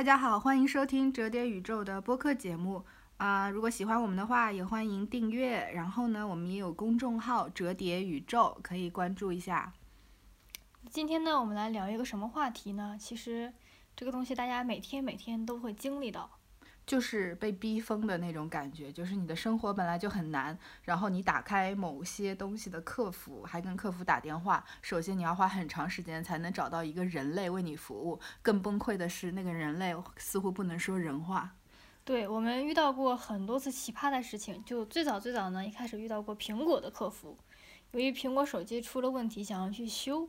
大家好，欢迎收听折叠宇宙的播客节目啊、如果喜欢我们的话，也欢迎订阅。然后呢，我们也有公众号“折叠宇宙”，可以关注一下。今天呢，我们来聊一个什么话题呢？其实这个东西大家每天每天都会经历到。就是被逼疯的那种感觉，就是你的生活本来就很难，然后你打开某些东西的客服，还跟客服打电话，首先你要花很长时间才能找到一个人类为你服务，更崩溃的是那个人类似乎不能说人话。对我们遇到过很多次奇葩的事情，就最早最早呢，一开始遇到过苹果的客服，由于苹果手机出了问题，想要去修，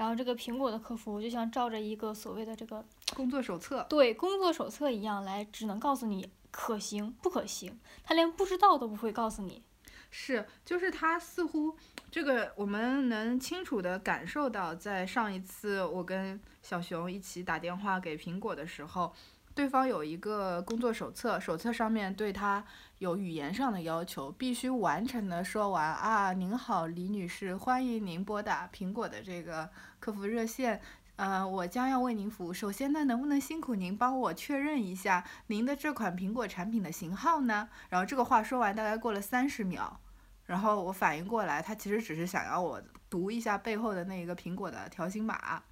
然后这个苹果的客服就像照着一个所谓的这个 工作手册，对工作手册一样来，只能告诉你可行不可行，他连不知道都不会告诉你。是，就是他似乎这个我们能清楚地感受到，在上一次我跟小熊一起打电话给苹果的时候，对方有一个工作手册，手册上面对他有语言上的要求，必须完整的说完啊，您好，李女士，欢迎您拨打苹果的这个客服热线。呃，我将要为您服务。首先呢，能不能辛苦您帮我确认一下您的这款苹果产品的型号呢？然后这个话说完，大概过了三十秒，然后我反应过来，他其实只是想要我读一下背后的那一个苹果的条形码。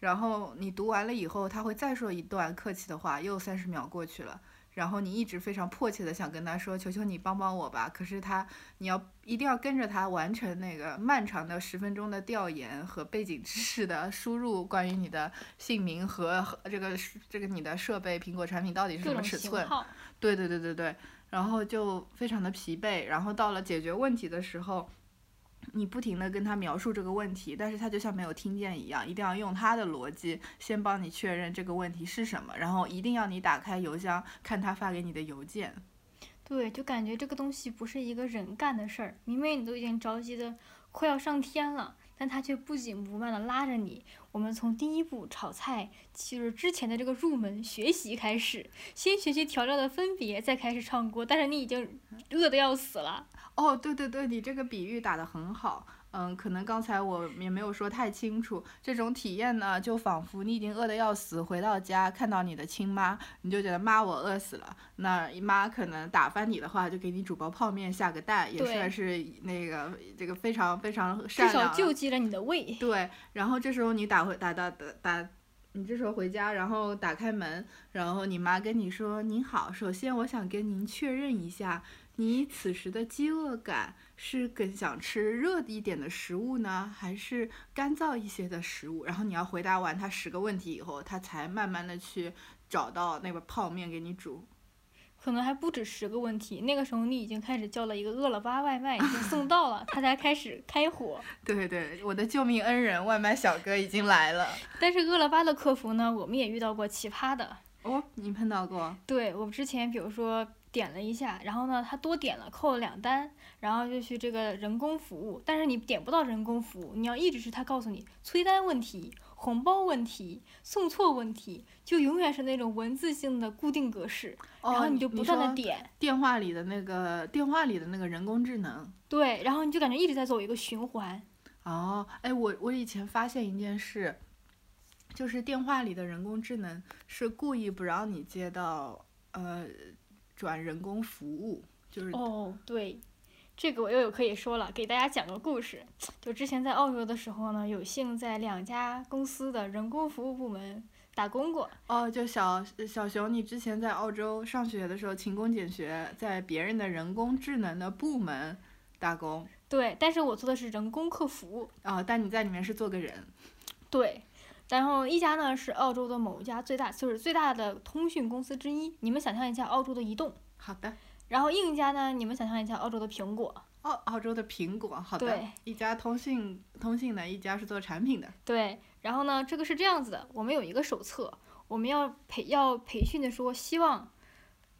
然后你读完了以后，他会再说一段客气的话，又三十秒过去了。然后你一直非常迫切的想跟他说：“求求你帮帮我吧！”可是他，你要一定要跟着他完成那个漫长的十分钟的调研和背景知识的输入，关于你的姓名和和这个这个你的设备苹果产品到底是什么尺寸。对对对对对，然后就非常的疲惫，然后到了解决问题的时候，你不停的跟他描述这个问题，但是他就像没有听见一样，一定要用他的逻辑先帮你确认这个问题是什么，然后一定要你打开邮箱看他发给你的邮件。对，就感觉这个东西不是一个人干的事儿，明明你都已经着急的快要上天了，但他却不紧不慢的拉着你。我们从第一步炒菜，就是之前的这个入门学习开始，先学习调料的分别，再开始唱歌。但是你已经饿得要死了。哦，对对对，你这个比喻打得很好。嗯，可能刚才我也没有说太清楚。这种体验呢，就仿佛你已经饿得要死，回到家看到你的亲妈，你就觉得妈，我饿死了。那妈可能打翻你的话，就给你煮包泡面，下个蛋，也算是那个这个非常非常善良至。少救济了你的胃。对，然后这时候你打回打打打打，你这时候回家，然后打开门，然后你妈跟你说：“您好，首先我想跟您确认一下，你此时的饥饿感是更想吃热一点的食物呢，还是干燥一些的食物？”然后你要回答完他十个问题以后，他才慢慢的去找到那个泡面给你煮。可能还不止十个问题，那个时候你已经开始叫了一个饿了么外卖，已经送到了，他才开始开火。对对，我的救命恩人外卖小哥已经来了。但是饿了么的客服呢，我们也遇到过奇葩的。哦，你碰到过？对我们之前，比如说点了一下，然后呢，他多点了，扣了两单，然后就去这个人工服务，但是你点不到人工服务，你要一直是他告诉你催单问题、红包问题、送错问题，就永远是那种文字性的固定格式，然后哦，你就不断的点，电话里的那个电话里的那个人工智能。对，然后你就感觉一直在走一个循环。哦，哎，我我以前发现一件事，就是电话里的人工智能是故意不让你接到呃转人工服务，就是哦，对，这个我又有可以说了，给大家讲个故事。就之前在澳洲的时候呢，有幸在两家公司的人工服务部门打工过。哦，就小小熊，你之前在澳洲上学的时候勤工俭学，在别人的人工智能的部门打工对，但是我做的是人工客服。啊、但你在里面是做个人。对，然后一家呢是澳洲的某一家最大，就是最大的通讯公司之一。你们想象一下澳洲的移动，好的，然后另一家呢，你们想象一下澳洲的苹果。澳澳洲的苹果，好的，一家通信通信的，一家是做产品的。对，然后呢，这个是这样子的，我们有一个手册，我们要培要培训的说，希望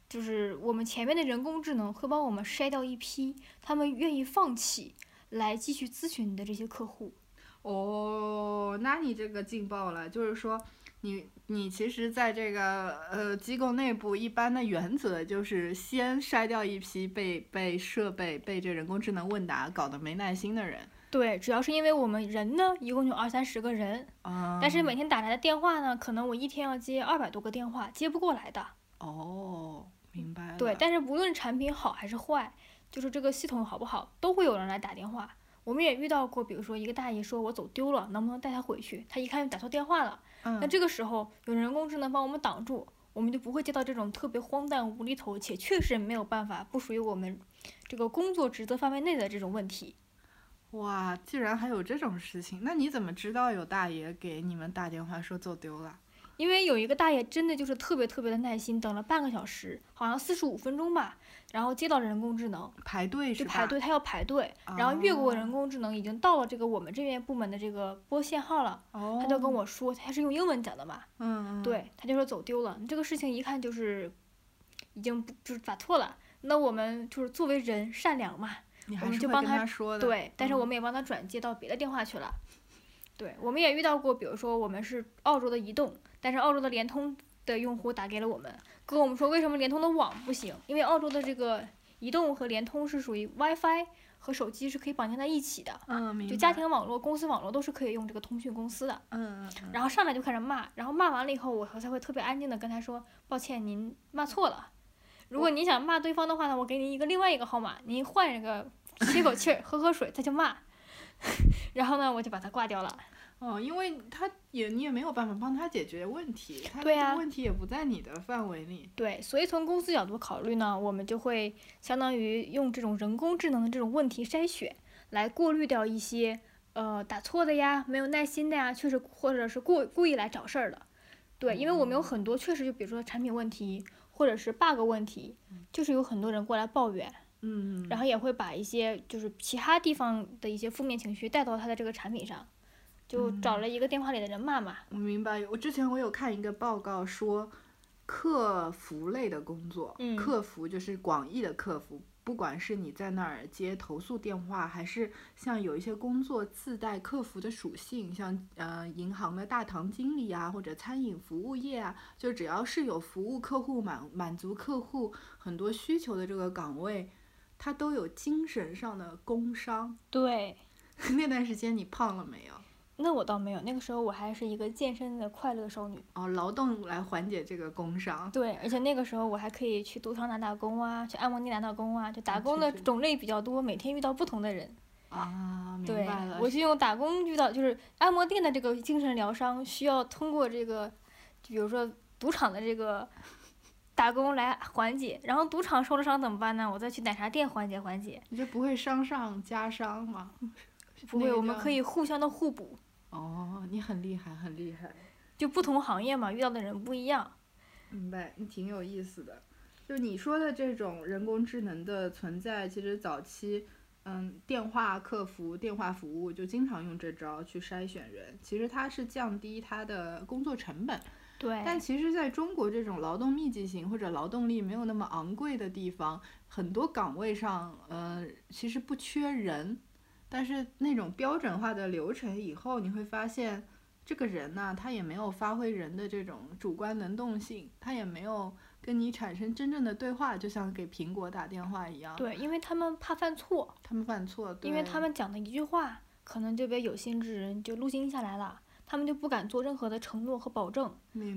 就是我们前面的人工智能会帮我们筛掉一批他们愿意放弃来继续咨询你的这些客户。哦，那你这个劲爆了，就是说你你其实在这个呃机构内部一般的原则就是先筛掉一批被被设备被这人工智能问答搞得没耐心的人。对，主要是因为我们人呢，一共就二三十个人，啊，但是每天打来的电话呢，可能我一天要接二百多个电话，接不过来的。哦，明白了。对，但是无论产品好还是坏，就是这个系统好不好，都会有人来打电话。我们也遇到过，比如说一个大爷说我走丢了，能不能带他回去？他一看就打错电话了。嗯那这个时候有人工智能帮我们挡住，我们就不会接到这种特别荒诞无厘头且确实没有办法不属于我们这个工作职责范围内的这种问题。哇，居然还有这种事情，那你怎么知道有大爷给你们打电话说走丢了？因为有一个大爷真的就是特别特别的耐心，等了半个小时，好像四十五分钟吧，然后接到人工智能，排队是吧？就排队，他要排队，然后越过哦。人工智能已经到了这个我们这边部门的这个拨线号了，哦，他就跟我说，他是用英文讲的嘛，嗯，嗯，对，他就说走丢了，这个事情一看就是已经不就是打错了，那我们就是作为人善良嘛，我们就帮他他说的。对，但是我嗯们也帮他转接到别的电话去了。对，我们也遇到过，比如说我们是澳洲的移动，但是澳洲的联通的用户打给了我们，跟我们说为什么联通的网不行？因为澳洲的这个移动和联通是属于 WiFi 和手机是可以绑定在一起的，嗯，就家庭网络、公司网络都是可以用这个通讯公司的。嗯，嗯嗯，然后上来就开始骂，然后骂完了以后，我才会特别安静的跟他说，抱歉，您骂错了。如果您想骂对方的话呢，我给您一个另外一个号码，您换一个，吸口气儿，喝喝水，他就骂。然后呢，我就把他挂掉了。哦，因为他也你也没有办法帮他解决问题，他对呀这个问题也不在你的范围里。对，所以从公司角度考虑呢，我们就会相当于用这种人工智能的这种问题筛选，来过滤掉一些呃打错的呀、没有耐心的呀，确实或者是故故意来找事儿的。对，因为我们有很多确实就比如说产品问题或者是 bug 问题，就是有很多人过来抱怨，嗯，然后也会把一些就是其他地方的一些负面情绪带到他的这个产品上，就找了一个电话里的人骂骂。我明白。我之前我有看一个报告说，客服类的工作，嗯客服就是广义的客服，不管是你在那儿接投诉电话，还是像有一些工作自带客服的属性，像呃银行的大堂经理啊，或者餐饮服务业啊，就只要是有服务客户满满足客户很多需求的这个岗位，它都有精神上的工伤。对，那段时间你胖了没有？那我倒没有，那个时候我还是一个健身的快乐少女。哦，劳动来缓解这个工伤。对，而且那个时候我还可以去赌场打打工啊，去按摩店打打工啊，就打啊工的种类比较多，每天遇到不同的人。啊，明对白了。，我是用打工遇到，就是按摩店的这个精神疗伤，需要通过这个，就比如说赌场的这个打工来缓解。然后赌场受了伤怎么办呢？我再去奶茶店缓解缓解。你这不会伤上加伤吗？不会，我们可。以互相的互补。哦，你很厉害，很厉害，就不同行业嘛，遇到的人不一样。明白，你挺有意思的。就你说的这种人工智能的存在，其实早期，嗯，电话客服、电话服务就经常用这招去筛选人。其实它是降低它的工作成本，对，但其实在中国这种劳动密集型或者劳动力没有那么昂贵的地方，很多岗位上，呃，其实不缺人，但是那种标准化的流程以后，你会发现，这个人呢，他也没有发挥人的这种主观能动性，他也没有跟你产生真正的对话，就像给苹果打电话一样，对，因为他们怕犯错，他们犯错，因为他们讲的一句话，可能就被有心之人就录音下来了，他们就不敢做任何的承诺和保证。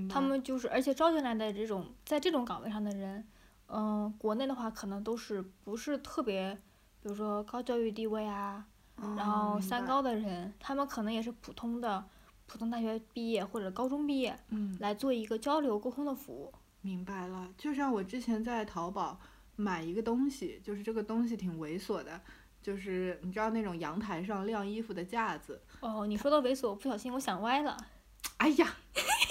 他们就是，而且招进来的这种在这种岗位上的人，嗯、国内的话可能都是不是特别，比如说高教育地位啊，嗯然后三高的人，他们可能也是普通的普通大学毕业或者高中毕业嗯，来做一个交流沟通的服务。明白了，就像我之前在淘宝买一个东西，就是这个东西挺猥琐的，就是你知道那种阳台上晾衣服的架子，哦，你说到猥琐，我不小心我想歪了。哎呀，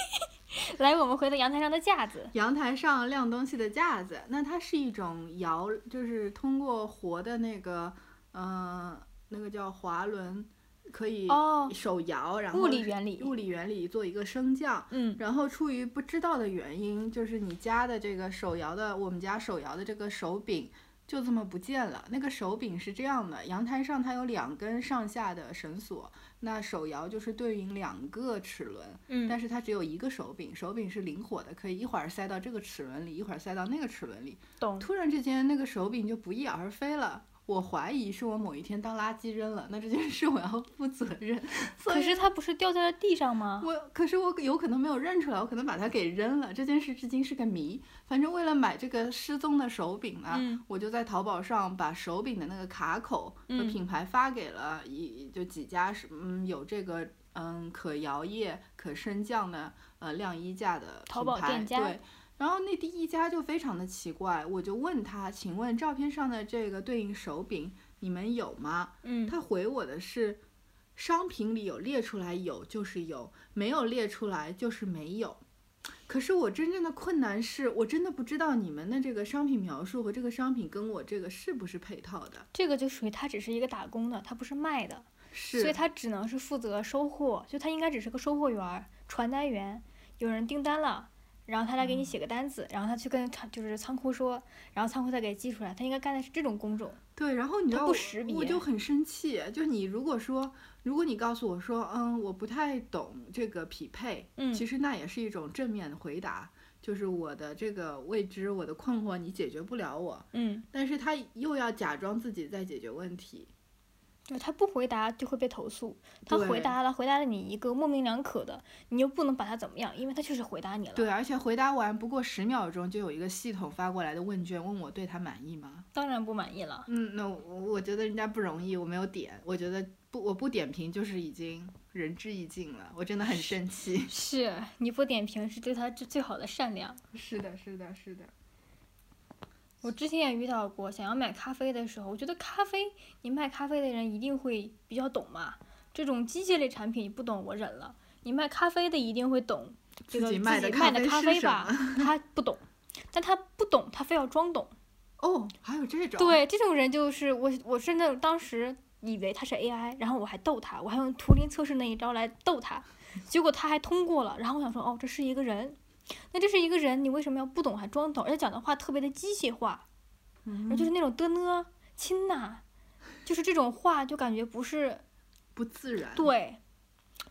来，我们回到阳台上的架子。阳台上晾东西的架子，那它是一种摇，就是通过活的那个，嗯、那个叫滑轮，可以哦，手摇，然后物理原理。物理原理做一个升降。嗯，然后出于不知道的原因，就是你家的这个手摇的，我们家手摇的这个手柄就这么不见了。那个手柄是这样的，阳台上它有两根上下的绳索，那手摇就是对应两个齿轮，嗯，但是它只有一个手柄，手柄是灵活的，可以一会儿塞到这个齿轮里，一会儿塞到那个齿轮里。懂。突然之间，那个手柄就不翼而飞了。我怀疑是我某一天当垃圾扔了，那这件事我要负责任。可是它不是掉在了地上吗？我可是我有可能没有认出来，我可能把它给扔了。这件事至今是个谜。反正为了买这个失踪的手柄呢，嗯我就在淘宝上把手柄的那个卡口和嗯品牌发给了一就几家是嗯有这个嗯可摇曳可升降的呃晾衣架的淘品牌宝店家对。然后那第一家就非常的奇怪，我就问他，请问照片上的这个对应手柄你们有吗？嗯，他回我的是，商品里有列出来有就是有，没有列出来就是没有。可是我真正的困难是我真的不知道你们的这个商品描述和这个商品跟我这个是不是配套的。这个就属于他只是一个打工的，他不是卖的，是，所以他只能是负责收货，就他应该只是个收货员、传单员。有人订单了，然后他来给你写个单子，然后他去跟仓就是仓库说，然后仓库再给寄出来。他应该干的是这种工种。对，然后你知它不识别我就很生气，就你如果说，如果你告诉我说，嗯，我不太懂这个匹配，嗯其实那也是一种正面的回答，就是我的这个未知，我的困惑你解决不了我，嗯，但是他又要假装自己在解决问题，对他不回答就会被投诉，他回答了，回答了你一个模棱两可的，你又不能把他怎么样，因为他确实回答你了。对，而且回答完不过十秒钟就有一个系统发过来的问卷，问我对他满意吗？当然不满意了。嗯，那我我觉得人家不容易，我没有点，我觉得不我不点评就是已经仁至义尽了，我真的很生气。是你不点评是对他最最好的善良。是的，是的，是的。我之前也遇到过，想要买咖啡的时候，我觉得咖啡你卖咖啡的人一定会比较懂嘛。这种机械类产品你不懂我忍了，你卖咖啡的一定会懂这个自己卖的咖啡吧？他不懂，但他不懂，他非要装懂。哦，还有这种。对，这种人就是我，我真的当时以为他是 AI，然后我还逗他，我还用图灵测试那一招来逗他，结果他还通过了。然后我想说，哦，这是一个人，那这是一个人，你为什么要不懂还装懂？而且讲的话特别的机械化，嗯就是那种的呢、亲呐，就是这种话就感觉不是不自然。。对，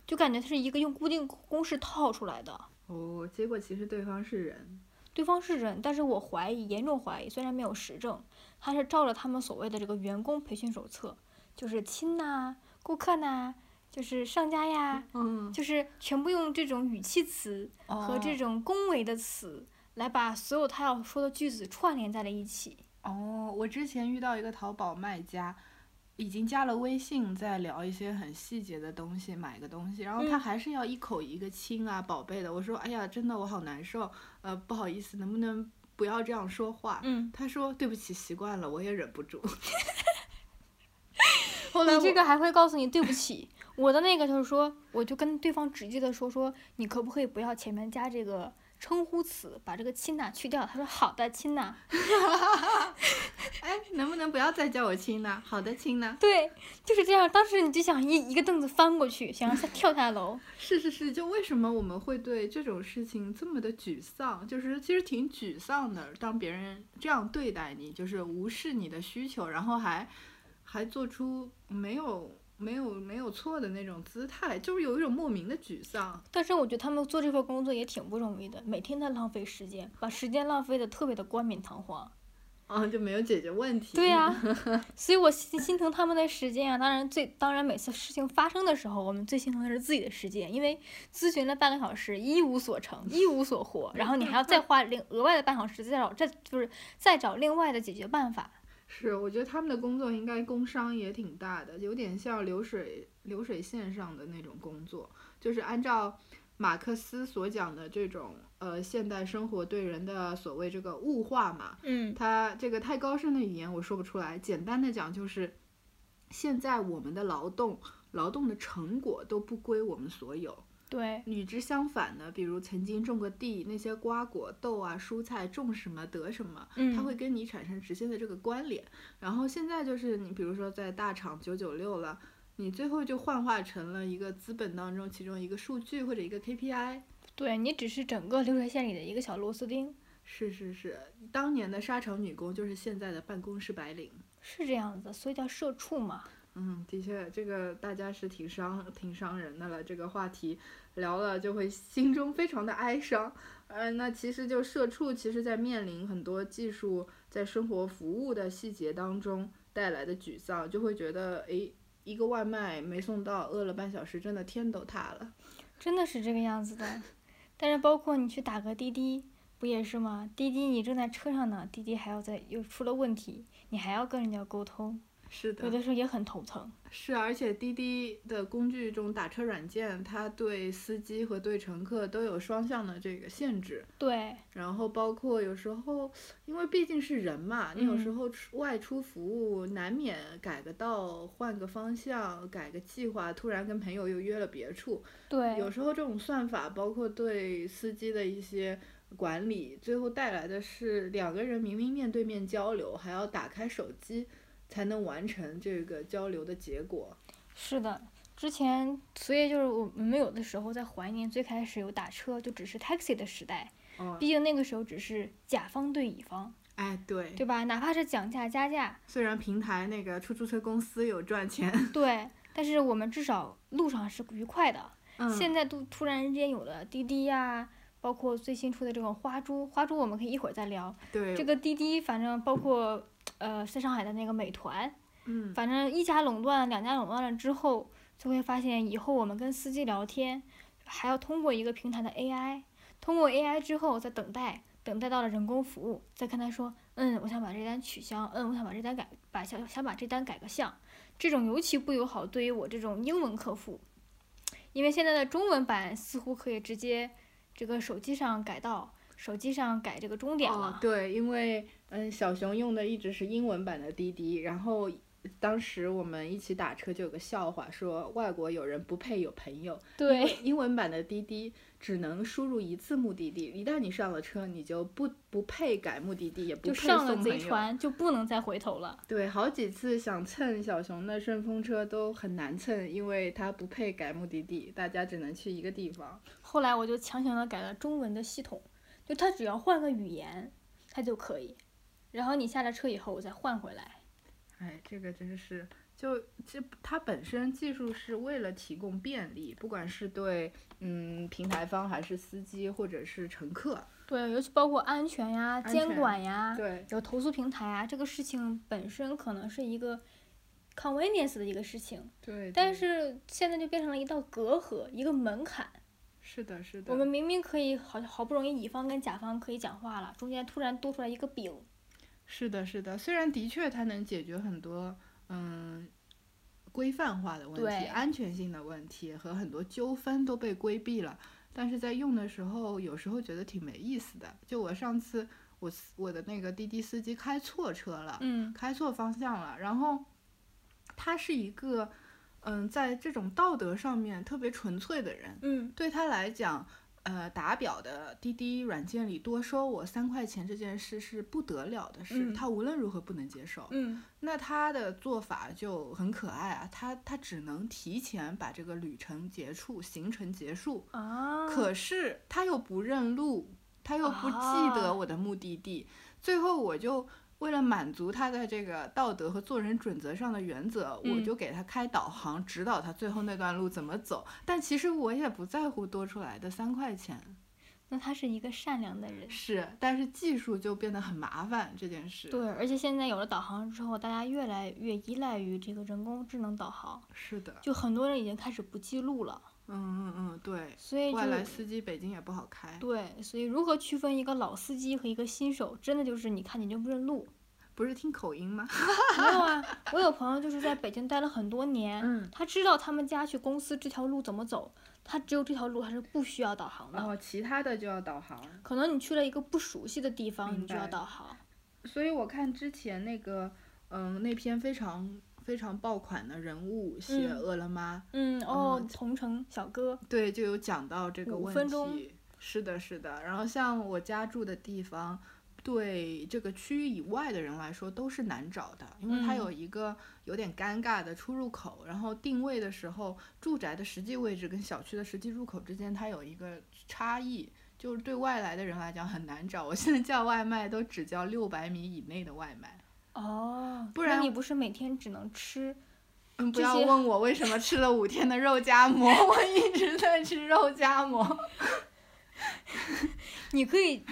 就感觉他是一个用固定公式套出来的。哦，结果其实对方是人。对方是人，但是我怀疑，严重怀疑，虽然没有实证，他是照着他们所谓的这个员工培训手册，就是亲呐、顾客呐、就是上家呀，嗯。就是全部用这种语气词和这哦种恭维的词来把所有他要说的句子串联在了一起。哦，我之前遇到一个淘宝卖家，已经加了微信，在聊一些很细节的东西，买个东西，然后他嗯还是要一口一个亲啊，宝贝的。我说，哎呀，真的我好难受，呃，不好意思，能不能不要这样说话？嗯，他说对不起，习惯了，我也忍不住。后来你这个还会告诉你对不起。我的那个就是说，我就跟对方直接的说说，你可不可以不要前面加这个称呼词，把这个亲呐去掉？他说好的，亲呐。哎，能不能不要再叫我亲呐？好的，亲呐？对，就是这样。当时你就想一一个凳子翻过去，想让他跳下楼。是是是，就为什么我们会对这种事情这么的沮丧？就是其实挺沮丧的，当别人这样对待你，就是无视你的需求，然后还还做出没有没有没有错的那种姿态，就是有一种莫名的沮丧。但是我觉得他们做这份工作也挺不容易的，每天在浪费时间，把时间浪费的特别的冠冕堂皇。啊，就没有解决问题。对呀、所以我心心疼他们的时间啊。当然最当然每次事情发生的时候，我们最心疼的是自己的时间，因为咨询了半个小时一无所成，一无所获，然后你还要再花另额外的半小时再找再就是再找另外的解决办法。是，我觉得他们的工作应该工伤也挺大的，有点像流水流水线上的那种工作，就是按照马克思所讲的这种呃现代生活对人的所谓这个物化嘛，嗯他这个太高深的语言我说不出来，简单的讲就是，现在我们的劳动劳动的成果都不归我们所有。对，与之相反的，比如曾经种个地，那些瓜果豆啊、蔬菜种什么得什么，嗯它会跟你产生直接的这个关联。然后现在就是你比如说在大厂九九六了，你最后就幻化成了一个资本当中其中一个数据或者一个 KPI。对你只是整个流水线里的一个小螺丝钉，是是是，当年的沙场女工就是现在的办公室白领。是这样子，所以叫社畜嘛。嗯，的确，这个大家是挺伤挺伤人的了。这个话题聊了就会心中非常的哀伤。呃，那其实就社畜，其实在面临很多技术在生活服务的细节当中，带来的沮丧，就会觉得诶，一个外卖没送到，饿了半小时，真的天都塌了。真的是这个样子的。但是包括你去打个滴滴，不也是吗？滴滴你正在车上呢，滴滴还要在又出了问题，你还要跟人家沟通，是的，有的时候也很头疼。是，而且滴滴的工具中打车软件，它对司机和对乘客都有双向的这个限制。对，然后包括有时候，因为毕竟是人嘛，你有时嗯候出外出服务，难免改个道、换个方向、改个计划，突然跟朋友又约了别处。对，有时候这种算法，包括对司机的一些管理，最后带来的是两个人明明面对面交流，还要打开手机才能完成这个交流的结果。是的。之前，所以就是我们有的时候在怀念最开始有打车就只是 taxi 的时代，哦，毕竟那个时候只是甲方对乙方，哎，对，对吧？哪怕是讲价加价，虽然平台那个出租车公司有赚钱，对，但是我们至少路上是愉快的。嗯，现在都突然之间有了滴滴呀、包括最新出的这种花猪，花猪我们可以一会儿再聊。对这个滴滴，反正包括呃在上海的那个美团，嗯，反正一家垄断，两家垄断了之后，就会发现以后我们跟司机聊天，还要通过一个平台的 AI，通过 AI 之后再等待，等待到了人工服务，再跟他说，嗯，我想把这单取消，嗯，我想把这单改，把想想把这单改个项，这种尤其不友好对于我这种英文客户，因为现在的中文版似乎可以直接这个手机上改到手机上改这个终点哦了，，对，因为嗯，小熊用的一直是英文版的滴滴，然后当时我们一起打车就有个笑话，说外国友人不配有朋友，对，英文版的滴滴只能输入一次目的地，一旦你上了车，你就不不配改目的地，也不就配上了。贼船就不能再回头了。对，好几次想蹭小熊的顺风车都很难蹭，因为它不配改目的地，大家只能去一个地方。后来我就强行的改了中文的系统，就它只要换个语言，它就可以。然后你下了车以后，我再换回来。哎，这个真是，就这它本身技术是为了提供便利，不管是对嗯平台方还是司机或者是乘客，对，尤其包括安全呀、监管呀，对有投诉平台啊，这个事情本身可能是一个 convenience 的一个事情，对，但是现在就变成了一道隔阂，一个门槛。是的，是的，我们明明可以好好不容易乙方跟甲方可以讲话了，中间突然多出来一个饼。是的，是的，虽然的确它能解决很多嗯规范化的问题、安全性的问题和很多纠纷都被规避了，但是在用的时候，有时候觉得挺没意思的。就我上次我我的那个滴滴司机开错车了，嗯开错方向了，然后他是一个嗯在这种道德上面特别纯粹的人，嗯对他来讲，呃，打表的滴滴软件里多收我三块钱这件事是不得了的事，嗯他无论如何不能接受。嗯那他的做法就很可爱啊，他他只能提前把这个旅程结束，行程结束，啊，可是他又不认路，他又不记啊得我的目的地，最后我就。为了满足他的这个道德和做人准则上的原则，我嗯就给他开导航，指导他最后那段路怎么走。但其实我也不在乎多出来的三块钱，那他是一个善良的人。是，但是技术就变得很麻烦这件事。对，而且现在有了导航之后，大家越来越依赖于这个人工智能导航，是的，就很多人已经开始不记录了。嗯嗯嗯，对，所以就外来司机北京也不好开。对，所以如何区分一个老司机和一个新手，真的就是你看你认不认路。不是听口音吗？没有啊，我有朋友就是在北京待了很多年，嗯，他知道他们家去公司这条路怎么走，他只有这条路他是不需要导航的。然后其他的就要导航。可能你去了一个不熟悉的地方，你就要导航。所以我看之前那个，嗯，那篇非常非常爆款的人物写嗯饿了么，嗯，哦嗯，同城小哥，对，就有讲到这个五问分钟题。是的，是的。然后像我家住的地方，对这个区域以外的人来说都是难找的，因为它嗯有一个有点尴尬的出入口，然后定位的时候，住宅的实际位置跟小区的实际入口之间它有一个差异。就是对外来的人来讲很难找，我现在叫外卖都只叫六百米以内的外卖。哦，不然那你不是每天只能吃？嗯，不要问我为什么吃了五天的肉夹馍，我一直在吃肉夹馍。你可以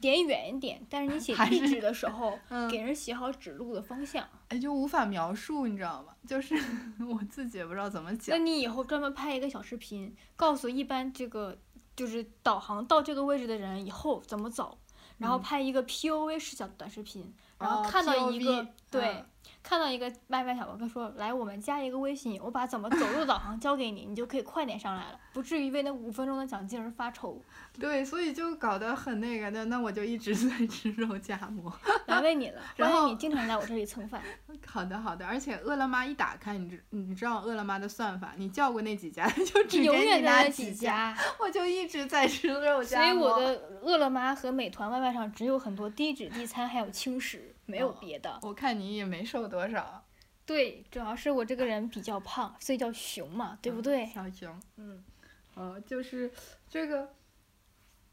点远一点，但是你写地址的时候，嗯给人写好指路的方向。哎，就无法描述，你知道吗？就是 我自己也不知道怎么讲那。你以后专门拍一个小视频，告诉一般这个就是导航到这个位置的人以后怎么走，然后嗯拍一个 POV 视角的短视频，然后哦看到一个、对。嗯看到一个外卖小哥哥说：“来，我们加一个微信，我把怎么走路导航交给你，你就可以快点上来了，不至于为那五分钟的奖金而发愁。对，所以就搞得很那个的，那我就一直 在吃肉夹馍。难为你了，然后你经常来我这里蹭饭。好的好的，而且饿了么一打开，你知你知道饿了么的算法，你叫过那几家，就只永给你那几，家，我就一直在吃肉夹馍所以。我的饿了么和美团外卖上只有很多低脂低餐，还有轻食，没有哦别的。我看你也没瘦多少，对，主要是我这个人比较胖，所以叫熊嘛，对不对？小熊，嗯，呃，就是这个，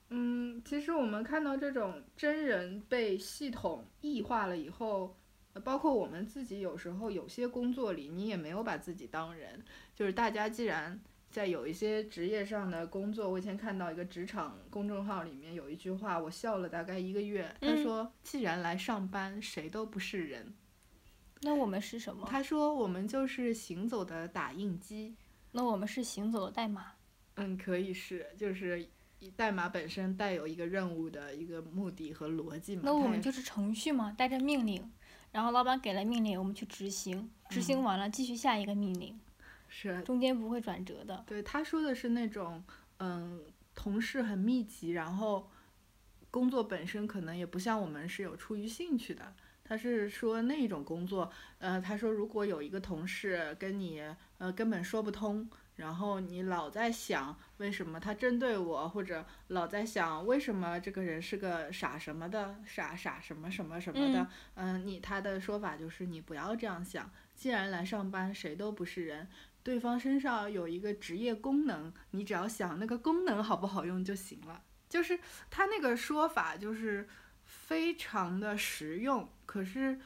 嗯，其实我们看到这种真人被系统异化了以后，呃包括我们自己有时候有些工作里，你也没有把自己当人，就是大家既然。在有一些职业上的工作，我以前看到一个职场公众号里面有一句话，我笑了大概一个月。他嗯说：“既然来上班，谁都不是人。”那我们是什么？他说：“我们就是行走的打印机。”那我们是行走的代码。嗯，可以是，就是代码本身带有一个任务的一个目的和逻辑嘛。那我们就是程序嘛，带着命令，然后老板给了命令，我们去执行，执行嗯完了继续下一个命令，是中间不会转折的。对他说的是那种嗯，同事很密集，然后工作本身可能也不像我们是有出于兴趣的。他是说那种工作，呃，他说如果有一个同事跟你呃根本说不通，然后你老在想为什么他针对我，或者老在想为什么这个人是个傻什么的，傻傻什么什么什么的，嗯、你他的说法就是你不要这样想，既然来上班，谁都不是人，对方身上有一个职业功能，你只要想那个功能好不好用就行了。就是他那个说法就是非常的实用，可是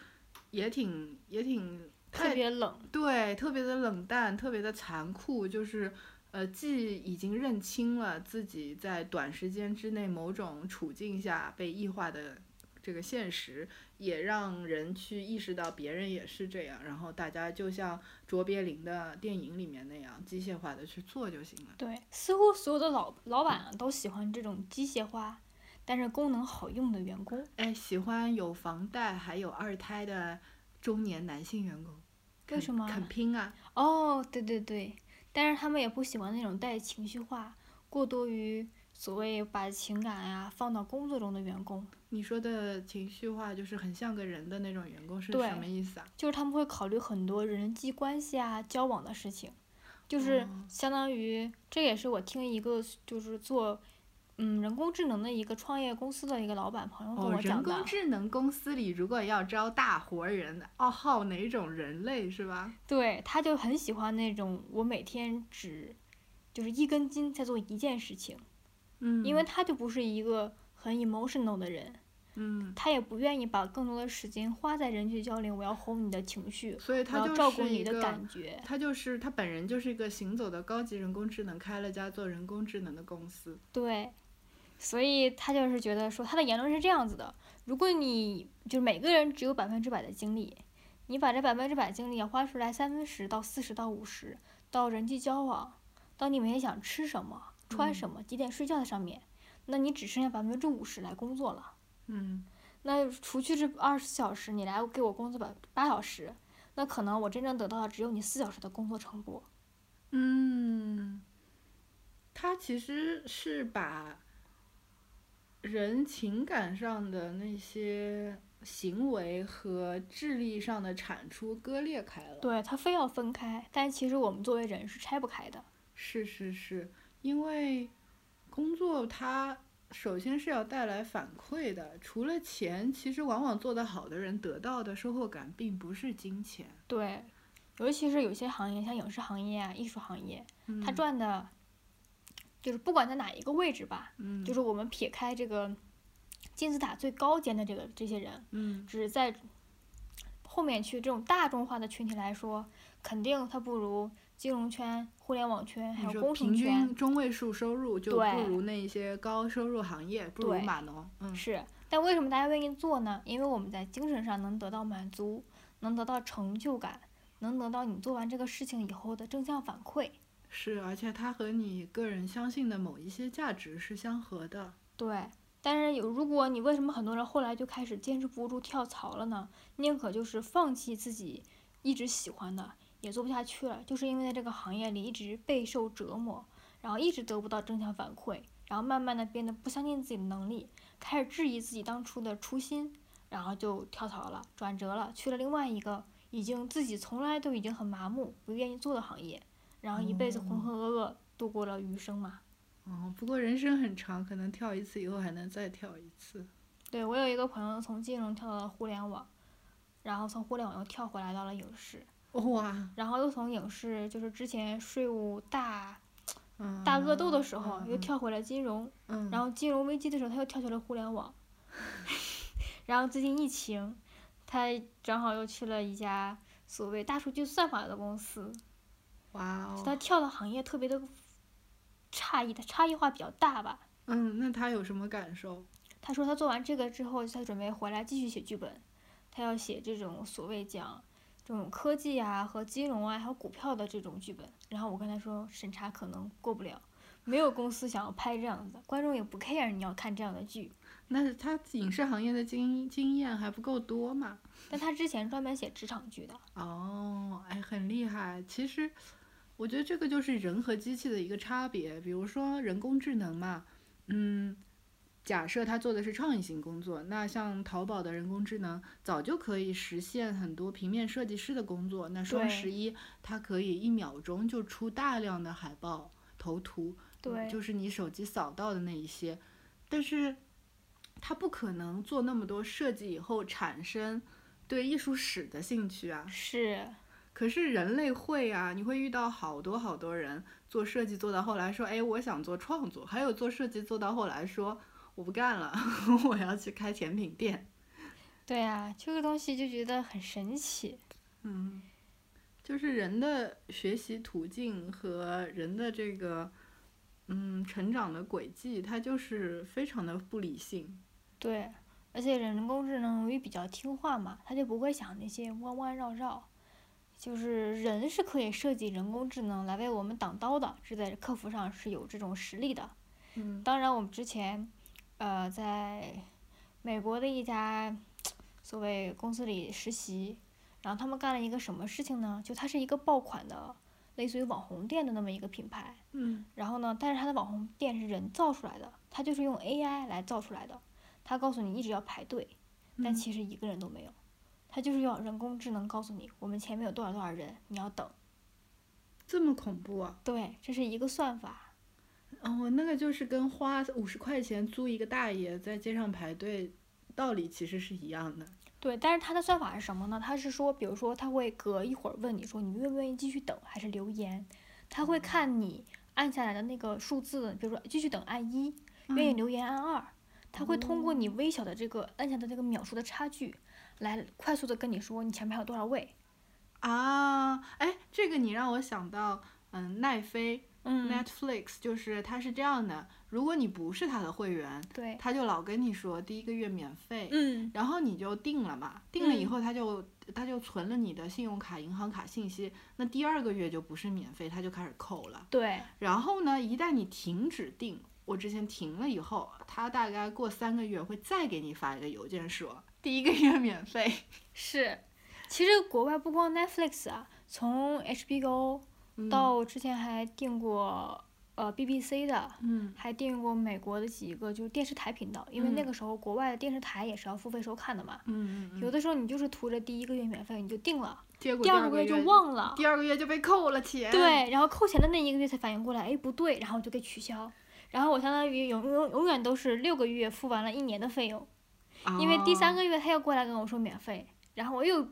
也挺也挺特别冷，对，特别的冷淡，特别的残酷，就是呃，既已经认清了自己在短时间之内某种处境下被异化的这个现实，也让人去意识到别人也是这样，然后大家就像卓别林的电影里面那样，机械化的去做就行了。对，似乎所有的老老板啊都喜欢这种机械化，但是功能好用的员工。哎，喜欢有房贷还有二胎的中年男性员工，肯为什么啊肯拼啊？哦，对对对，但是他们也不喜欢那种带情绪化、过多于所谓把情感呀、放到工作中的员工。你说的情绪化就是很像个人的那种员工是什么意思啊？就是他们会考虑很多人际关系啊、交往的事情，就是哦相当于这也是我听一个就是做嗯人工智能的一个创业公司的一个老板朋友跟哦，人我讲的。工智能公司里如果要招大活人，哦，好哪种人类是吧？对，他就很喜欢那种我每天只就是一根筋在做一件事情，嗯，因为他就不是一个很 emotional 的人，嗯，他也不愿意把更多的时间花在人际交流，我要哄你的情绪，所以他就照顾你的感觉。他就是他本人就是一个行走的高级人工智能，开了家做人工智能的公司。对，所以他就是觉得说，他的言论是这样子的：如果你就是每个人只有百分之百的精力，你把这百分之百精力要花出来三分十到四十到五十到人际交往，到你每天想吃什么、穿什么、几点睡觉的上面，那你只剩下百分之五十来工作了。嗯，那除去这二十四小时，你来给我工作八八小时，那可能我真正得到的只有你四小时的工作成果。嗯，他其实是把人情感上的那些行为和智力上的产出割裂开了。对他非要分开，但其实我们作为人是拆不开的。是是是，因为工作它首先是要带来反馈的，除了钱，其实往往做得好的人得到的收获感并不是金钱。对，尤其是有些行业，像影视行业啊、艺术行业，嗯他赚的，就是不管在哪一个位置吧，嗯就是我们撇开这个金字塔最高尖的这个这些人，嗯只是在后面去这种大众化的群体来说，肯定他不如金融圈、互联网圈还有工程平圈均中位数收入就不如那一些高收入行业，不如码农。嗯，是。但为什么大家愿意做呢？因为我们在精神上能得到满足，能得到成就感，能得到你做完这个事情以后的正向反馈。是，而且它和你个人相信的某一些价值是相合的。对，但是有，如果你为什么很多人后来就开始坚持不住跳槽了呢？宁可就是放弃自己一直喜欢的，也做不下去了，就是因为在这个行业里一直备受折磨，然后一直得不到正向反馈，然后慢慢的变得不相信自己的能力，开始质疑自己当初的初心，然后就跳槽了，转折了，去了另外一个已经自己从来都已经很麻木、不愿意做的行业，然后一辈子浑浑噩噩度过了余生嘛。哦，不过人生很长，可能跳一次以后还能再跳一次。对我有一个朋友从金融跳到了互联网，然后从互联网又跳回来到了影视，哇，然后又从影视就是之前税务大 嗯，大恶斗的时候又嗯，跳回了金融，嗯，然后金融危机的时候他又跳去了互联网，然后最近疫情，他正好又去了一家所谓大数据算法的公司，哇哦他哦，跳的行业特别的差异，他差异化比较大吧。嗯，那他有什么感受？他说他做完这个之后，他准备回来继续写剧本，他要写这种所谓讲这种科技啊和金融啊还有股票的这种剧本。然后我跟他说审查可能过不了，没有公司想要拍这样的，观众也不 care 你要看这样的剧。那是他影视行业的经经验还不够多嘛？但他之前专门写职场剧的，哦，哎，很厉害。其实，我觉得这个就是人和机器的一个差别。比如说人工智能嘛，嗯，假设他做的是创意型工作，那像淘宝的人工智能早就可以实现很多平面设计师的工作。那双十一它可以一秒钟就出大量的海报、头图，嗯对就是你手机扫到的那一些，但是它不可能做那么多设计以后产生对艺术史的兴趣啊。是可是人类会啊，你会遇到好多好多人做设计做到后来说，哎，我想做创作，还有做设计做到后来说我不干了，我要去开甜品店。对啊，这个东西就觉得很神奇。嗯，就是人的学习途径和人的这个嗯成长的轨迹，它就是非常的不理性。对，而且人工智能由于比较听话嘛，它就不会想那些弯弯绕绕。就是人是可以设计人工智能来为我们挡刀的，是在客服上是有这种实力的。嗯当然，我们之前，呃，在美国的一家所谓公司里实习，然后他们干了一个什么事情呢？就它是一个爆款的，类似于网红店的那么一个品牌。嗯然后呢，但是它的网红店是人造出来的，它就是用 AI 来造出来的。它告诉你一直要排队，但嗯其实一个人都没有。它就是要人工智能告诉你，我们前面有多少多少人，你要等。这么恐怖啊！对，这是一个算法。哦，那个就是跟花五十块钱租一个大爷在街上排队，道理其实是一样的。对，但是它的算法是什么呢？它是说，比如说，他会隔一会儿问你说，你愿不愿意继续等，还是留言？他会看你按下来的那个数字，比如说继续等按一，愿意嗯留言按二。他会通过你微小的这个按下的这个秒数的差距，来快速的跟你说你前面还有多少位。啊，哎，这个你让我想到，嗯，奈飞嗯，Netflix 就是它是这样的，如果你不是它的会员，对，他就老跟你说第一个月免费，嗯，然后你就定了嘛，定了以嗯后他就他就存了你的信用卡、银行卡信息，那第二个月就不是免费，他就开始扣了。对，然后呢，一旦你停止订，我之前停了以后，他大概过三个月会再给你发一个邮件说第一个月免费。是。其实国外不光 Netflix 啊，从 HBO 嗯到之前还订过呃 BBC 的，嗯还订过美国的几个就是电视台频道，因为那嗯个时候国外的电视台也是要付费收看的嘛。有的时候你就是图着第一个月免费你就订了，结果第二个月就忘了，第二个月就被扣了钱。，对，然后扣钱的那一个月才反应过来，哎不对，然后就给取消。然后我相当于永永永远都是六个月付完了一年的费用，因为第三个个月他又过来跟我说免费，然后我又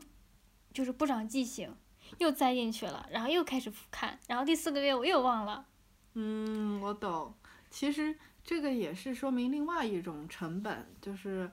就是不长记性，又栽进去了，然后又开始看，然后第四个月我又忘了。嗯，我懂。其实这个也是说明另外一种成本，就是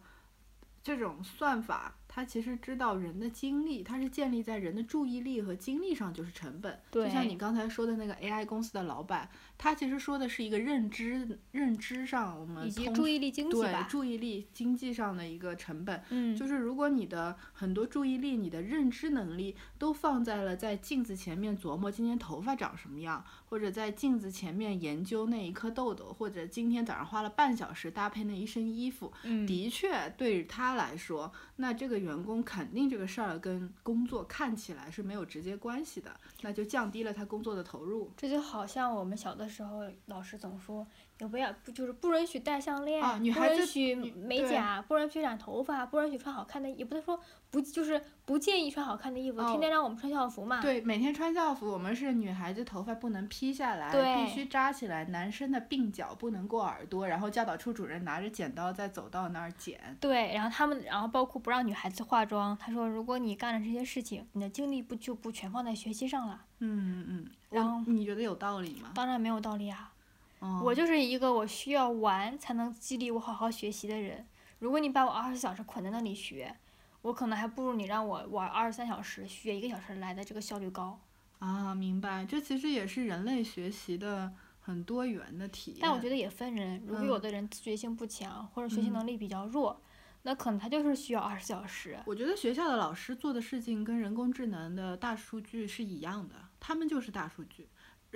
这种算法，它其实知道人的精力，它是建立在人的注意力和精力上，就是成本。对就像你刚才说的那个 AI 公司的老板，他其实说的是一个认知认知上，我们以及通注意力经济对吧。注意力经济上的一个成本。嗯，就是如果你的很多注意力、你的认知能力都放在了在镜子前面琢磨今天头发长什么样，或者在镜子前面研究那一颗痘痘，或者今天早上花了半小时搭配那一身衣服，嗯，的确对于来说，那这个员工肯定这个事儿跟工作看起来是没有直接关系的，那就降低了他工作的投入。这就好像我们小的时候，老师总说，也不要不就是不允许戴项链，不啊女孩子允许美甲，不允许染头发，不允许穿好看的，也不能说不就是不建议穿好看的衣服，哦天天让我们穿校服嘛。对，每天穿校服，我们是女孩子头发不能披下来，必须扎起来；男生的鬓角不能过耳朵。然后教导处主任拿着剪刀在走道那儿剪。对，然后他们，然后包括不让女孩子化妆，他说，如果你干了这些事情，你的精力不就不全放在学习上了？嗯嗯嗯，然后你觉得有道理吗？当然没有道理啊。哦我就是一个我需要玩才能激励我好好学习的人。如果你把我二十四小时捆在那里学，我可能还不如你让我玩二十三小时学一个小时来的这个效率高。啊，明白，这其实也是人类学习的很多元的体验。但我觉得也分人，如果有嗯的人自觉性不强，或者学习嗯能力比较弱，那可能他就是需要二十小时。我觉得学校的老师做的事情跟人工智能的大数据是一样的，他们就是大数据。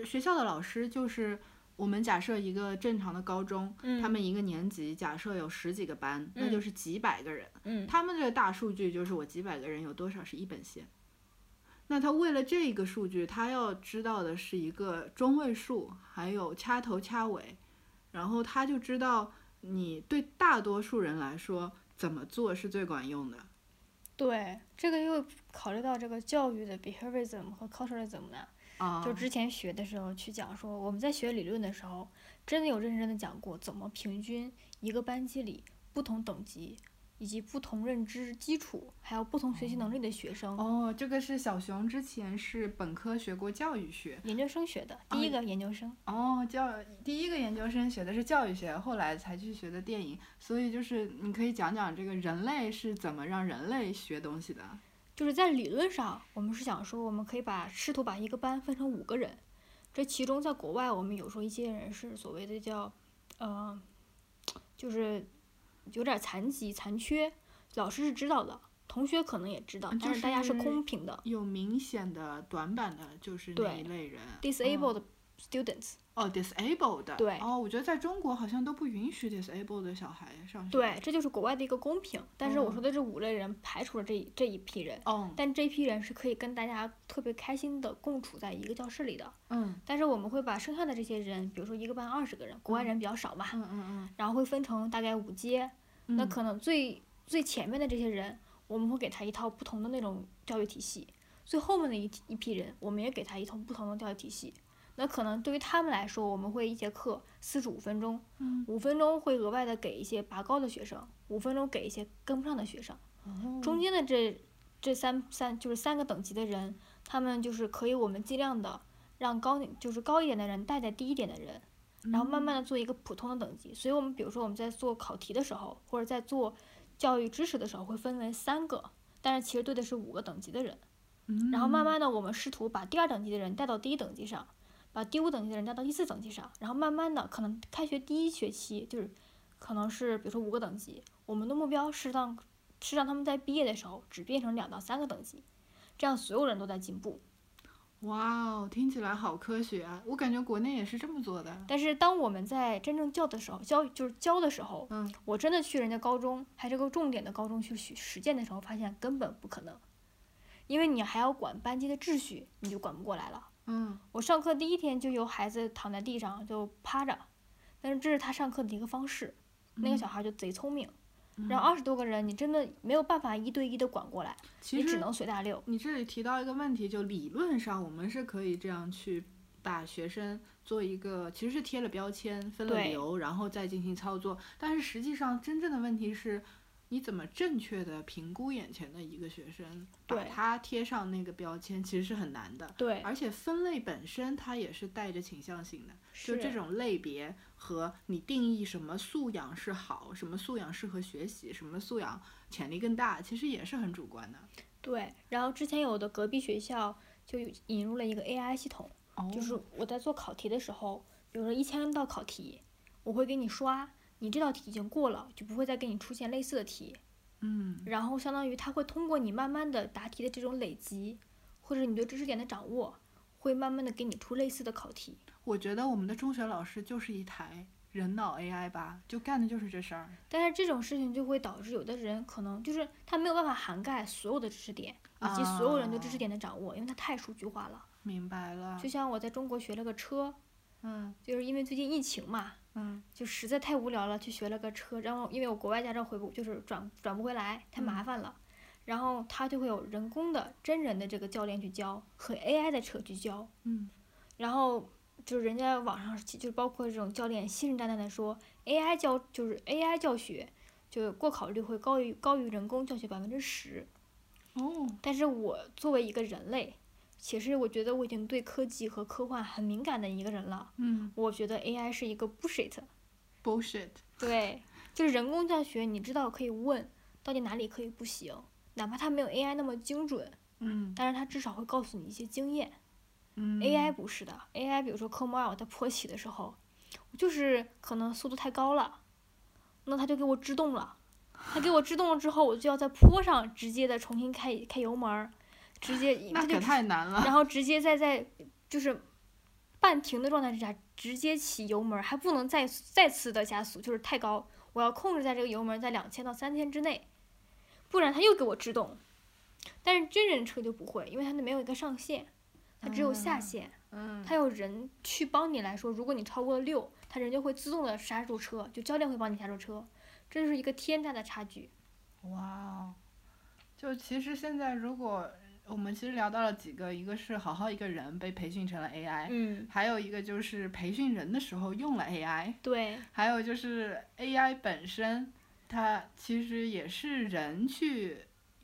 学校的老师就是我们假设一个正常的高中，嗯他们一个年级假设有十几个班，那嗯就是几百个人。嗯，他们这个大数据就是我几百个人有多少是一本线。那他为了这个数据，他要知道的是一个中位数，还有掐头掐尾，然后他就知道你对大多数人来说怎么做是最管用的。对，这个又考虑到这个教育的 behaviorism 和 culturalism 呢。啊，就之前学的时候去讲说，我们在学理论的时候，真的有认真的讲过怎么平均一个班级里不同等级以及不同认知基础，还有不同学习能力的学生，哦，这个是小熊之前是本科学过教育学，研究生学的第一个研究生。哦，教第一个研究生学的是教育学，后来才去学的电影，所以就是你可以讲讲这个人类是怎么让人类学东西的。就是在理论上，我们是想说，我们可以把试图把一个班分成五个人，这其中在国外，我们有时候一些人是所谓的叫，呃，就是有点残疾、残缺，老师是知道的，同学可能也知道，嗯但是大家是公平的有明显的短板的，就是那一类人。，disabled students。哦，disabled 的。对哦，我觉得在中国好像都不允许 disabled 的小孩上学。对，。这就是国外的一个公平。但是我哦说的这五类人排除了这一这一批人，哦，但这批人是可以跟大家特别开心的共处在一个教室里的。嗯但是我们会把剩下的这些人，比如说一个班二十个人，国外人比较少嘛，嗯嗯然后会分成大概五阶。嗯。那可能最最前面的这些人，我们会给他一套不同的那种教育体系；最后面的一一批人，我们也给他一套不同的教育体系。那可能对于他们来说，我们会一节课四十五分钟，嗯五分钟会额外的给一些拔高的学生，五分钟给一些跟不上的学生。哦中间的这这三三就是三个等级的人，他们就是可以我们尽量的让高就是高一点的人带在低一点的人，然后慢慢的做一个普通的等级。所以我们比如说我们在做考题的时候，或者在做教育知识的时候，会分为三个，但是其实对的是五个等级的人。嗯然后慢慢的我们试图把第二等级的人带到第一等级上，把第五等级的人带到第四等级上，然后慢慢的可能开学第一学期就是可能是比如说五个等级，我们的目标是让是让他们在毕业的时候只变成两到三个等级，这样所有人都在进步。哇哦，听起来好科学啊！我感觉国内也是这么做的。但是当我们在真正教的时候，教就是教的时候，嗯我真的去人家高中，还是个重点的高中去实实践的时候，发现根本不可能，因为你还要管班级的秩序，你就管不过来了。嗯我上课第一天就有孩子躺在地上就趴着，但是这是他上课的一个方式，那个小孩就贼聪明。然后二十多个人，你真的没有办法一对一的管过来，你只能随大溜。你这里提到一个问题，就理论上我们是可以这样去把学生做一个，其实是贴了标签、分了流，然后再进行操作。但是实际上真正的问题是，你怎么正确的评估眼前的一个学生，把对他贴上那个标签，其实是很难的。对，而且分类本身它也是带着倾向性的，就这种类别和你定义什么素养是好，什么素养适合学习，什么素养潜力更大，其实也是很主观的。对。然后之前有的隔壁学校就引入了一个 AI 系统，哦就是我在做考题的时候，比如说一千道考题，我会给你刷，你这道题已经过了，就不会再给你出现类似的题。嗯然后相当于它会通过你慢慢的答题的这种累积，或者你对知识点的掌握，会慢慢的给你出类似的考题。我觉得我们的中学老师就是一台人脑 AI 吧，就干的就是这事儿。但是这种事情就会导致有的人可能就是他没有办法涵盖所有的知识点，以及所有人对知识点的掌握，因为它太数据化了。明白了就，像我在中国学了个车，嗯就是因为最近疫情嘛，嗯。就实在太无聊了，去学了个车，然后因为我国外驾照回不就是转转不回来，太麻烦了，然后他就会有人工的真人的这个教练去教和 AI 的车去教，嗯。然后就是人家网上就包括这种教练信誓旦旦的说 AI 教就是 AI 教学，就过考率会高于高于人工教学百分之十，哦，但是我作为一个人类，其实我觉得我已经对科技和科幻很敏感的一个人了，嗯我觉得 AI 是一个 bullshit。，bullshit，对，就是人工教学，你知道可以问到底哪里可以不行，哪怕它没有 AI 那么精准，嗯但是它至少会告诉你一些经验。嗯 AI 不是的，AI 比如说科目二我在坡起的时候，就是可能速度太高了，那它就给我制动了，它给我制动了之后，我就要在坡上直接的重新开开油门儿，直接那可它就太难了。然后直接再在就是半停的状态之下直接起油门，还不能再再次的加速，就是太高，我要控制在这个油门在两千到三千之内，不然它又给我制动。但是真人车就不会，因为它那没有一个上限，它只有下限，嗯它有人去帮你来说，如果你超过了六，它人就会自动的刹住车，就教练会帮你刹住车，这就是一个天大的差距。哇哦，就其实现在如果我们其实聊到了几个，一个是好好一个人被培训成了 AI，、嗯，还有一个就是培训人的时候用了 AI，对，还有就是 AI 本身，它其实也是人去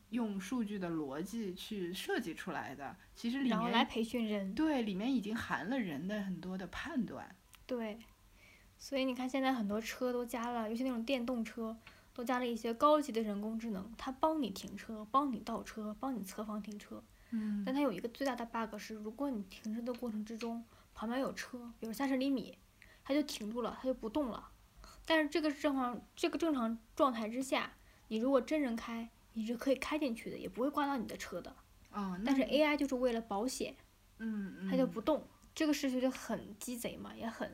用数据的逻辑去设计出来的，其实里面然后来培训人。对里面已经含了人的很多的判断。对，所以你看现在很多车都加了，尤其那种电动车，都加了一些高级的人工智能，它帮你停车，帮你倒车，帮你侧方停车。嗯但它有一个最大的 bug 是，如果你停车的过程之中旁边有车，比如三十厘米，它就停住了，它就不动了。但是这个正常这个正常状态之下，你如果真人开，你是可以开进去的，也不会刮到你的车的。哦，但是 AI 就是为了保险，嗯嗯，它就不动。这个事情就很鸡贼嘛，也很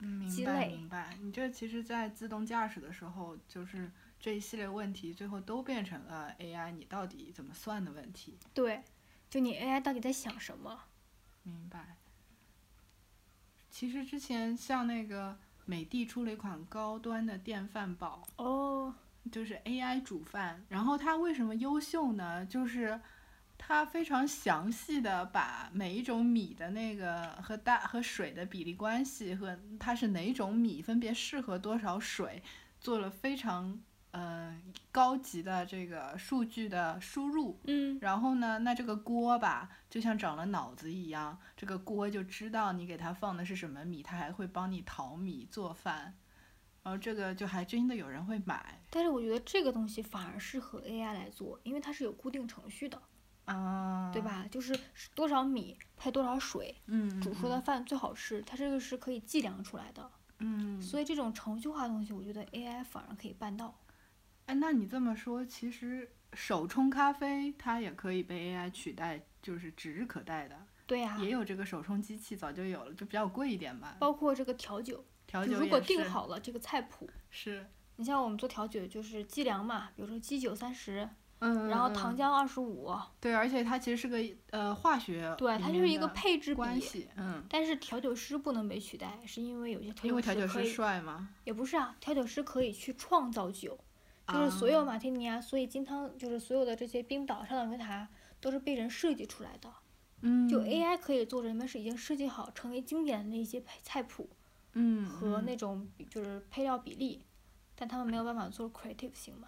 嗯，明白明白。你这其实，在自动驾驶的时候，就是这一系列问题，最后都变成了 AI 你到底怎么算的问题。对。就你 AI 到底在想什么？明白。其实之前像那个美的出了一款高端的电饭煲，哦，就是 AI 煮饭。然后它为什么优秀呢？就是它非常详细的把每一种米的那个和大和水的比例关系和它是哪种米分别适合多少水，做了非常呃高级的这个数据的输入。嗯，然后呢，那这个锅吧，就像长了脑子一样，这个锅就知道你给它放的是什么米，它还会帮你淘米做饭。然后这个就还真的有人会买，但是我觉得这个东西反而适合 AI 来做，因为它是有固定程序的，啊，对？吧？就是多少米配多少水，嗯，煮出的饭最好吃，它这个是可以计量出来的。嗯，所以这种程序化的东西，我觉得 AI 反而可以办到。哎，那你这么说，其实手冲咖啡它也可以被 AI 取代，就是指日可待的，对呀、也有这个手冲机器，早就有了，就比较贵一点吧。包括这个调酒，调酒如果定好了这个菜谱，是，你像我们做调酒就是计量嘛，比如说基酒三十，嗯，然后糖浆二十五，对，而且它其实是个呃化学，对，它就是一个配置比。关系，嗯，但是调酒师不能被取代，是因为有些调酒师调酒师可以，帅吗，也不是啊，调酒师可以去创造酒，就是所有啊马提尼啊，所以金汤，就是所有的这些冰岛上的维塔都是被人设计出来的。嗯，就 AI 可以做人们是已经设计好成为经典的那些配菜谱嗯和嗯那种比就是配料比例，但他们没有办法做 creative 型嘛。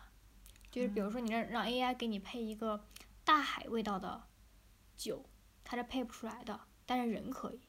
就是比如说你让让 AI 给你配一个大海味道的酒，它是配不出来的，但是人可以。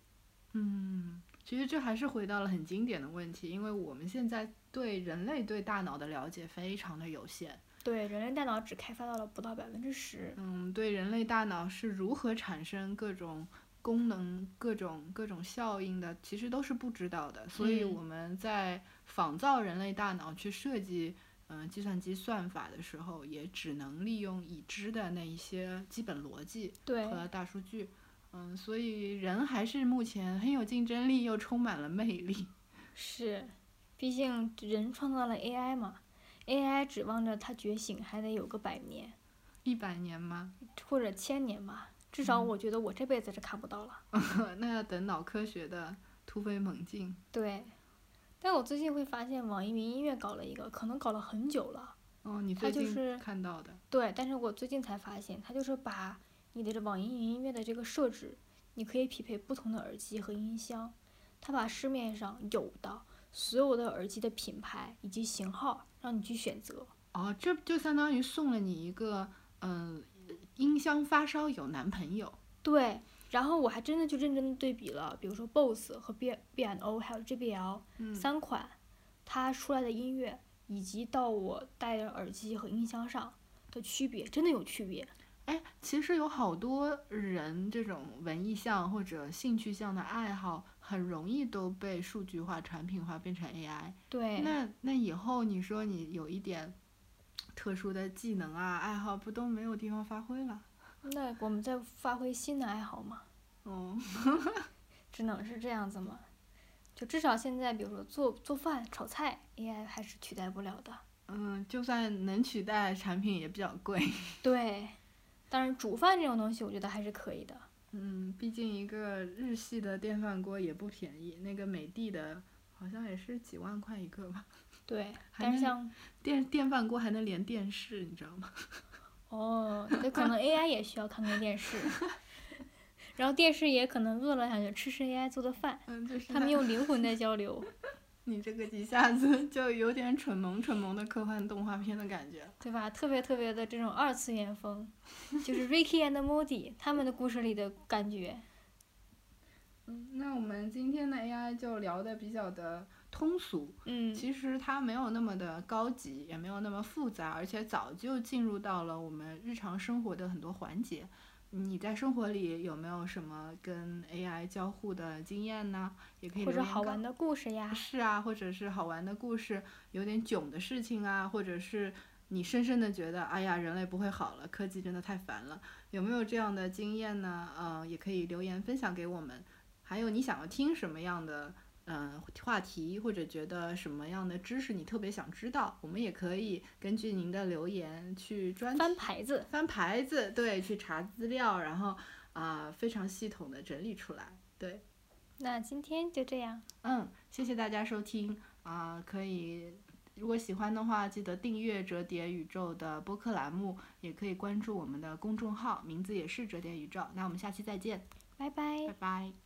嗯，其实这还是回到了很经典的问题，因为我们现在对人类对大脑的了解非常的有限。对，人类大脑只开发到了不到百分之十。嗯，对人类大脑是如何产生各种功能、各种各种效应的，其实都是不知道的。所以嗯我们在仿造人类大脑去设计嗯、计算机算法的时候，也只能利用已知的那一些基本逻辑，和大数据。嗯，所以人还是目前很有竞争力，又充满了魅力。是，毕竟人创造了 AI 嘛，AI 指望着它觉醒还得有个百年一百年吗？或者千年吧，至少嗯我觉得我这辈子是看不到了。那要等脑科学的突飞猛进。对，但我最近会发现网易云音乐搞了一个，可能搞了很久了。哦，你它最近就是看到的。对，但是我最近才发现，它就是把你的这网易云音乐的这个设置，你可以匹配不同的耳机和音箱，它把市面上有的所有的耳机的品牌以及型号让你去选择。哦，这就相当于送了你一个，嗯、音箱发烧友男朋友。对，然后我还真的就认真的对比了，比如说 BOSS 和 B B N O 还有 JBL 嗯三款，它出来的音乐以及到我戴的耳机和音箱上的区别，真的有区别。哎，其实有好多人这种文艺向或者兴趣向的爱好，很容易都被数据化、产品化变成 AI。对，那那以后你说你有一点特殊的技能啊、爱好，不都没有地方发挥了？那我们再发挥新的爱好嘛，哦，只能是这样子嘛。就至少现在，比如说做做饭、炒菜，AI 还是取代不了的。嗯，就算能取代，产品也比较贵。对，但是煮饭这种东西，我觉得还是可以的。嗯，毕竟一个日系的电饭锅也不便宜，那个美的的好像也是几万块一个吧。对，但是像电电饭锅还能连电视，你知道吗？哦，那可能 AI 也需要看看电视，然后电视也可能饿了想去吃吃 AI 做的饭，嗯，就是他们用灵魂在交流，你这个一下子就有点蠢萌蠢萌的科幻动画片的感觉。对吧？特别特别的这种二次元风，就是 Ricky and Morty 他们的故事里的感觉。嗯，那我们今天的 AI 就聊的比较的通俗，嗯，其实它没有那么的高级，也没有那么复杂，而且早就进入到了我们日常生活的很多环节。你在生活里有没有什么跟 AI 交互的经验呢？也可以或者好玩的故事呀，是啊，或者是好玩的故事，有点囧的事情啊，或者是你深深的觉得，哎呀，人类不会好了，科技真的太烦了，有没有这样的经验呢？呃，也可以留言分享给我们。还有你想要听什么样的嗯、呃话题，或者觉得什么样的知识你特别想知道，我们也可以根据您的留言去专翻牌子。翻牌子，对，去查资料，然后啊、非常系统的整理出来，对。那今天就这样，嗯，谢谢大家收听啊、可以如果喜欢的话，记得订阅折叠宇宙的播客栏目，也可以关注我们的公众号，名字也是折叠宇宙。那我们下期再见，拜拜拜。拜。